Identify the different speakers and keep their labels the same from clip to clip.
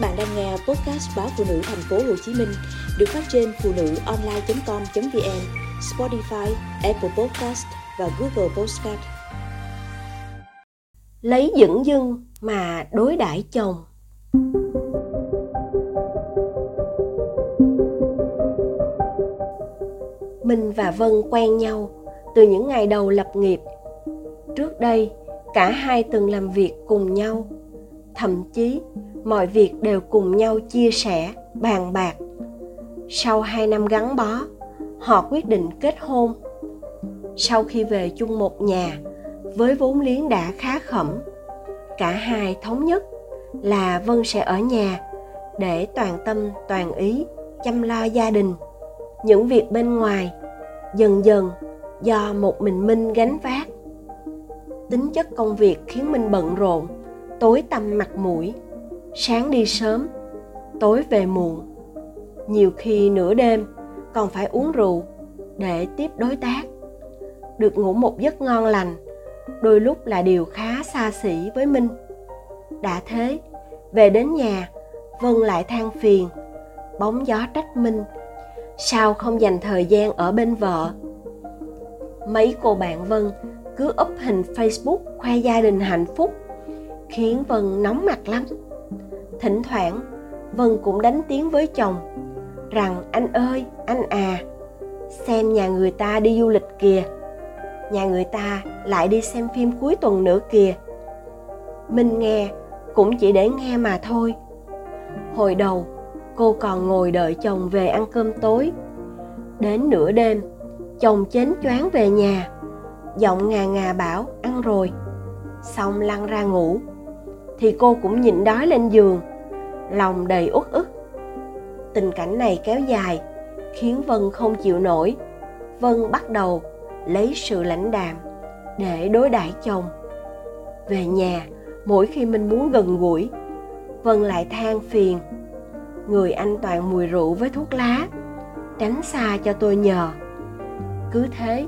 Speaker 1: Các bạn đang nghe podcast báo phụ nữ thành phố Hồ Chí Minh được phát trên phụ nữ online.com.vn, Spotify, Apple Podcast và Google Podcast.
Speaker 2: Lấy dững dưng mà đối đãi chồng. Minh và Vân quen nhau từ những ngày đầu lập nghiệp. Trước đây, cả hai từng làm việc cùng nhau. Thậm chí, mọi việc đều cùng nhau chia sẻ, bàn bạc. Sau hai năm gắn bó, họ quyết định kết hôn. Sau khi về chung một nhà, với vốn liếng đã khá khẩm, cả hai thống nhất là Vân sẽ ở nhà để toàn tâm toàn ý chăm lo gia đình những việc bên ngoài dần dần do một mình minh gánh vác tính chất công việc khiến minh bận rộn tối tăm mặt mũi sáng đi sớm, tối về muộn. Nhiều khi nửa đêm, còn phải uống rượu để tiếp đối tác. Được ngủ một giấc ngon lành, đôi lúc là điều khá xa xỉ với minh đã thế, về đến nhà, vân lại than phiền, bóng gió trách minh sao không dành thời gian ở bên vợ? Mấy cô bạn vân cứ up hình facebook khoe gia đình hạnh phúc, khiến vân nóng mặt lắm thỉnh thoảng. Vân cũng đánh tiếng với chồng, rằng, anh ơi, anh à xem nhà người ta đi du lịch kìa, nhà người ta lại đi xem phim cuối tuần nữa kìa. Mình nghe, cũng chỉ để nghe mà thôi. Hồi đầu, cô còn ngồi đợi chồng về ăn cơm tối. Đến nửa đêm, chồng chến choáng về nhà, giọng ngà ngà bảo, ăn rồi. Xong lăn ra ngủ thì cô cũng nhịn đói lên giường. Lòng đầy uất ức. Tình cảnh này kéo dài, khiến vân không chịu nổi. Vân bắt đầu lấy sự lãnh đạm để đối đãi chồng. Về nhà, mỗi khi mình muốn gần gũi, vân lại than phiền. Người anh toàn mùi rượu với thuốc lá, tránh xa cho tôi nhờ. Cứ thế,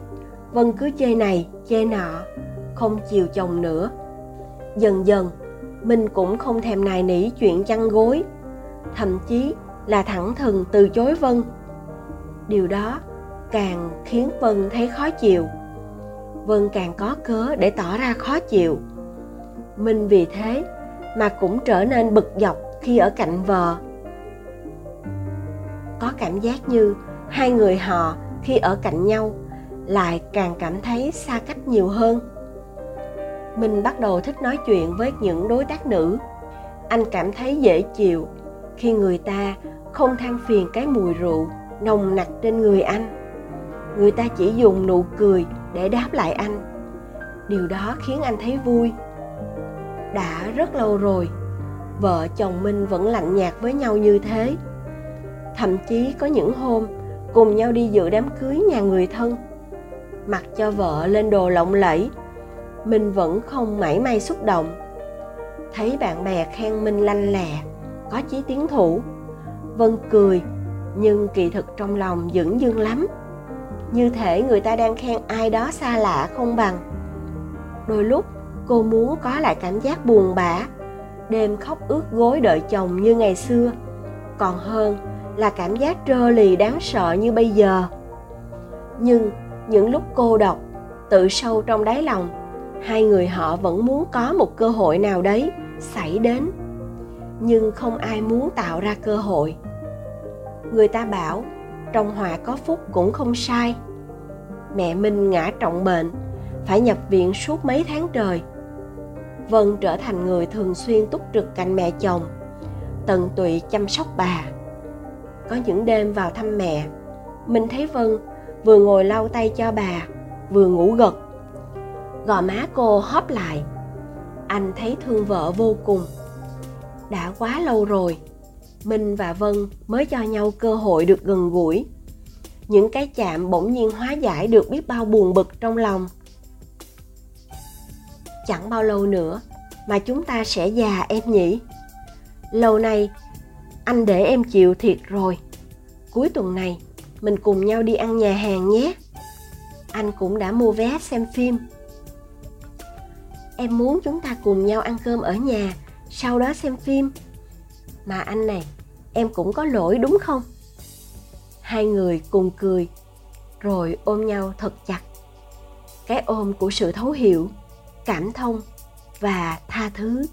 Speaker 2: vân cứ chê này, chê nọ, không chiều chồng nữa. Dần dần mình cũng không thèm nài nỉ chuyện chăn gối, thậm chí là thẳng thừng từ chối vân. Điều đó càng khiến vân thấy khó chịu. Vân càng có cớ để tỏ ra khó chịu. Mình vì thế mà cũng trở nên bực dọc khi ở cạnh vợ. Có cảm giác như hai người họ khi ở cạnh nhau lại càng cảm thấy xa cách nhiều hơn mình bắt đầu thích nói chuyện với những đối tác nữ. Anh cảm thấy dễ chịu khi người ta không than phiền cái mùi rượu nồng nặc trên người anh. Người ta chỉ dùng nụ cười để đáp lại anh. Điều đó khiến anh thấy vui. Đã rất lâu rồi, vợ chồng minh vẫn lạnh nhạt với nhau như thế. Thậm chí có những hôm, cùng nhau đi dự đám cưới nhà người thân. Mặc cho vợ lên đồ lộng lẫy mình vẫn không mảy may xúc động. Thấy bạn bè khen minh lanh lẹ, có chí tiến thủ. Vân cười, nhưng kỳ thực trong lòng dửng dưng lắm. Như thể người ta đang khen ai đó xa lạ không bằng. Đôi lúc, cô muốn có lại cảm giác buồn bã. Đêm khóc ướt gối đợi chồng như ngày xưa. Còn hơn là cảm giác trơ lì đáng sợ như bây giờ. Nhưng những lúc cô độc tự sâu trong đáy lòng hai người họ vẫn muốn có một cơ hội nào đấy xảy đến, nhưng không ai muốn tạo ra cơ hội. Người ta bảo, trong họa có phúc cũng không sai. Mẹ minh ngã trọng bệnh, phải nhập viện suốt mấy tháng trời. Vân trở thành người thường xuyên túc trực cạnh mẹ chồng, tận tụy chăm sóc bà. Có những đêm vào thăm mẹ mình thấy vân vừa ngồi lau tay cho bà, vừa ngủ gật gò má cô hóp lại. Anh thấy thương vợ vô cùng. Đã quá lâu rồi, minh và vân mới cho nhau cơ hội được gần gũi. Những cái chạm bỗng nhiên hóa giải được biết bao buồn bực trong lòng. Chẳng bao lâu nữa mà chúng ta sẽ già em nhỉ? Lâu nay, anh để em chịu thiệt rồi. Cuối tuần này, mình cùng nhau đi ăn nhà hàng nhé. Anh cũng đã mua vé xem phim em muốn chúng ta cùng nhau ăn cơm ở nhà, sau đó xem phim. Mà anh này, em cũng có lỗi đúng không? Hai người cùng cười, rồi ôm nhau thật chặt. Cái ôm của sự thấu hiểu, cảm thông và tha thứ.